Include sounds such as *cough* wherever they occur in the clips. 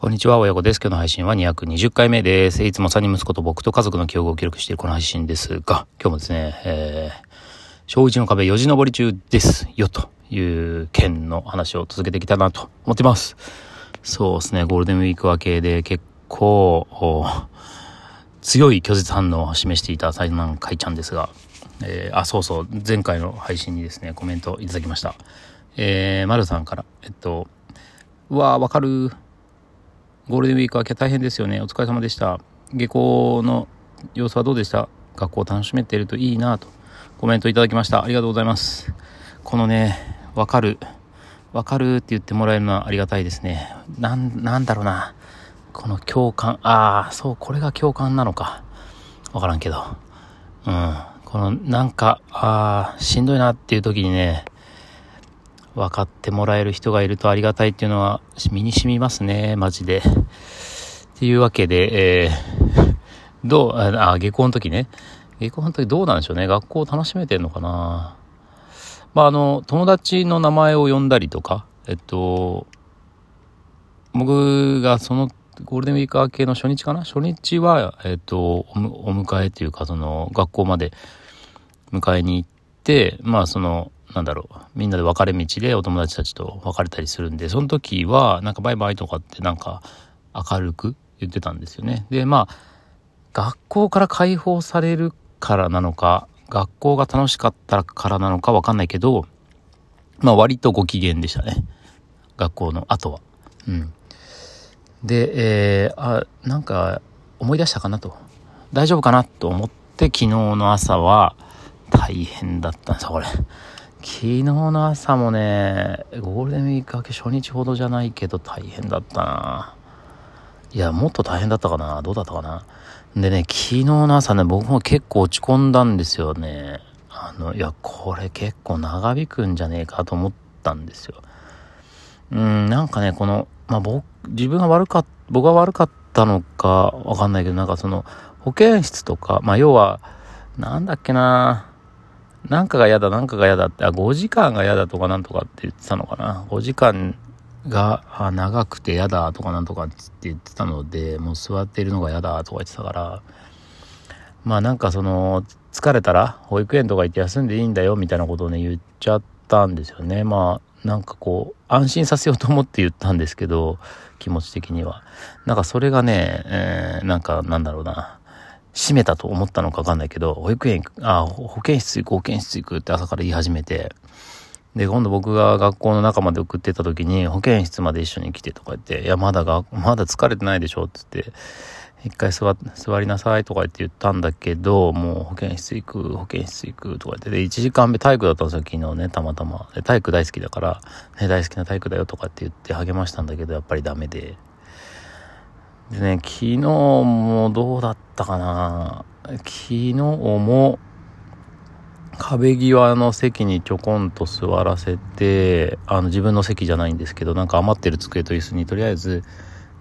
こんにちは、親子です。今日の配信は220回目です。いつも3人息子と僕と家族の記憶を記録しているこの配信ですが、今日もですね、えー、小一の壁4時登り中ですよ、という件の話を続けていきたいなと思ってます。そうですね、ゴールデンウィーク明けで結構、強い拒絶反応を示していた最南海ちゃんですが、えー、あ、そうそう、前回の配信にですね、コメントいただきました。えー、丸さんから、えっと、うわー、わかるゴールデンウィーク明け大変ですよね。お疲れ様でした。下校の様子はどうでした？学校を楽しめているといいなとコメントいただきました。ありがとうございます。このね、わかる。わかるって言ってもらえるのはありがたいですね。なん、なんだろうな。この共感。ああ、そう、これが共感なのか。わからんけど。うん。この、なんか、ああ、しんどいなっていう時にね、分かってもらえる人がいるとありがたいっていうのは身に染みますね、マジで。っていうわけで、えー、どう、あ、下校の時ね。下校の時どうなんでしょうね。学校を楽しめてんのかなまあ、あの、友達の名前を呼んだりとか、えっと、僕がそのゴールデンウィーク明けの初日かな？初日は、えっと、お迎えっていうか、その、学校まで迎えに行って、まあ、その、なんだろう、みんなで別れ道でお友達たちと別れたりするんで、その時は、なんかバイバイとかってなんか明るく言ってたんですよね。で、まあ、学校から解放されるからなのか、学校が楽しかったからなのかわかんないけど、まあ割とご機嫌でしたね。学校の後は。うん。で、えー、あ、なんか思い出したかなと。大丈夫かなと思って昨日の朝は大変だったんですよ、これ。昨日の朝もね、ゴールデンウィーク明け初日ほどじゃないけど大変だったな。いや、もっと大変だったかなどうだったかなでね、昨日の朝ね、僕も結構落ち込んだんですよね。あの、いや、これ結構長引くんじゃねえかと思ったんですよ。うん、なんかね、この、まあ、僕、自分が悪かった、僕が悪かったのかわかんないけど、なんかその、保健室とか、まあ、要は、なんだっけななんかが嫌だ、なんかが嫌だって、あ、5時間が嫌だとかなんとかって言ってたのかな。5時間があ長くて嫌だとかなんとかって言ってたので、もう座っているのが嫌だとか言ってたから、まあなんかその、疲れたら保育園とか行って休んでいいんだよみたいなことをね、言っちゃったんですよね。まあなんかこう、安心させようと思って言ったんですけど、気持ち的には。なんかそれがね、えー、なんかなんだろうな。閉めたと思ったのかわかんないけど、保育園、あ、保健室行く、保健室行くって朝から言い始めて、で、今度僕が学校の中まで送ってた時に、保健室まで一緒に来てとか言って、いや、まだが、まだ疲れてないでしょって言って、一回座座りなさいとか言って言ったんだけど、もう保健室行く、保健室行くとか言って、で、1時間目体育だったんですよ、昨日ね、たまたま。で、体育大好きだから、ね、大好きな体育だよとかって言って励ましたんだけど、やっぱりダメで。でね、昨日もどうだったかな。昨日も壁際の席にちょこんと座らせて、あの自分の席じゃないんですけど、なんか余ってる机と椅子にとりあえず、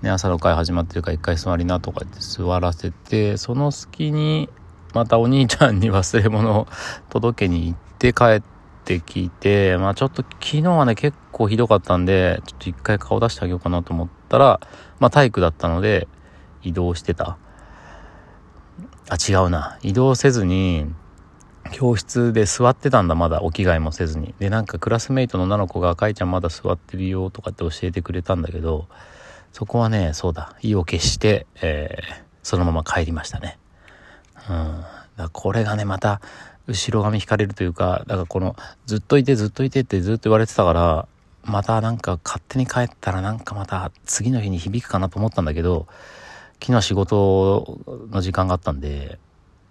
ね、朝の会始まってるから一回座りなとか言って座らせて、その隙にまたお兄ちゃんに忘れ物を届けに行って帰ってきて、まあちょっと昨日はね結構ひどかったんで、ちょっと一回顔出してあげようかなと思ったら、まあ体育だったので移動してた。あ、違うな。移動せずに、教室で座ってたんだ、まだお着替えもせずに。で、なんかクラスメイトの女の子が、かいちゃんまだ座ってるよとかって教えてくれたんだけど、そこはね、そうだ、意を決して、えー、そのまま帰りましたね。うん。だこれがね、また、後ろ髪引かれるというか、だからこの、ずっといてずっといてってずっと言われてたから、またなんか勝手に帰ったらなんかまた次の日に響くかなと思ったんだけど、昨日仕事の時間があったんで、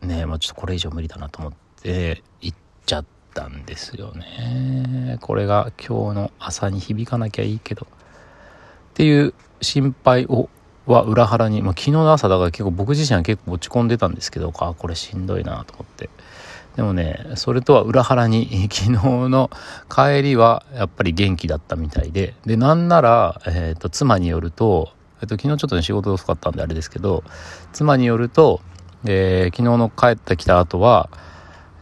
ね、まあ、ちょっとこれ以上無理だなと思って行っちゃったんですよね。これが今日の朝に響かなきゃいいけど。っていう心配をは裏腹に、まあ、昨日の朝だから結構僕自身は結構落ち込んでたんですけどあこれしんどいなと思ってでもねそれとは裏腹に *laughs* 昨日の帰りはやっぱり元気だったみたいででなんなら、えーと妻によるとえっと、昨日ちょっとね、仕事遅かったんであれですけど、妻によると、えー、昨日の帰ってきた後は、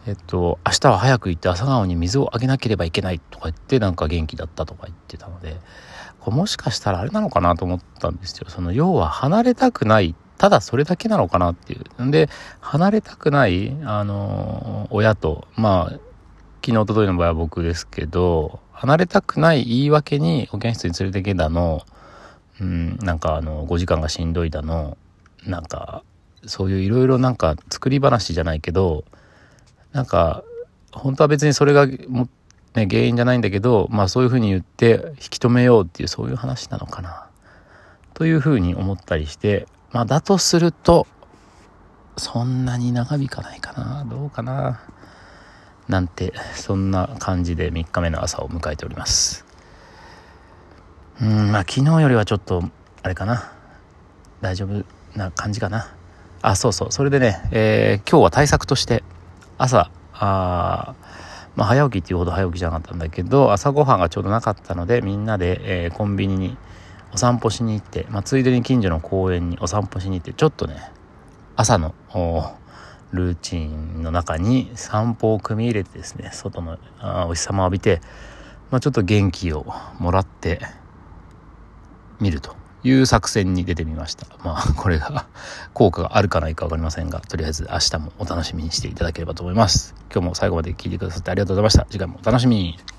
えっと、明日は早く行って朝顔に水をあげなければいけないとか言って、なんか元気だったとか言ってたので、これもしかしたらあれなのかなと思ったんですよ。その要は離れたくない、ただそれだけなのかなっていう。んで、離れたくない、あの、親と、まあ、昨日、おとといの場合は僕ですけど、離れたくない言い訳に保健室に連れてけだの、うん、なんかあの、5時間がしんどいだの、なんか、そういういろいろなんか作り話じゃないけど、なんか、本当は別にそれがもね、原因じゃないんだけど、まあそういうふうに言って引き止めようっていうそういう話なのかな。というふうに思ったりして、まあだとすると、そんなに長引かないかな。どうかな。なんて、そんな感じで3日目の朝を迎えております。うん、まあ昨日よりはちょっと、あれかな。大丈夫な感じかな。あ、そうそう。それでね、えー、今日は対策として、朝、あまあ、早起きっていうほど早起きじゃなかったんだけど朝ごはんがちょうどなかったのでみんなで、えー、コンビニにお散歩しに行って、まあ、ついでに近所の公園にお散歩しに行ってちょっとね朝のルーチンの中に散歩を組み入れてですね外のあお日様を浴びて、まあ、ちょっと元気をもらってみるという作戦に出てみました。まあ、これが効果があるかないか分かりませんが、とりあえず明日もお楽しみにしていただければと思います。今日も最後まで聞いてくださってありがとうございました。次回もお楽しみに。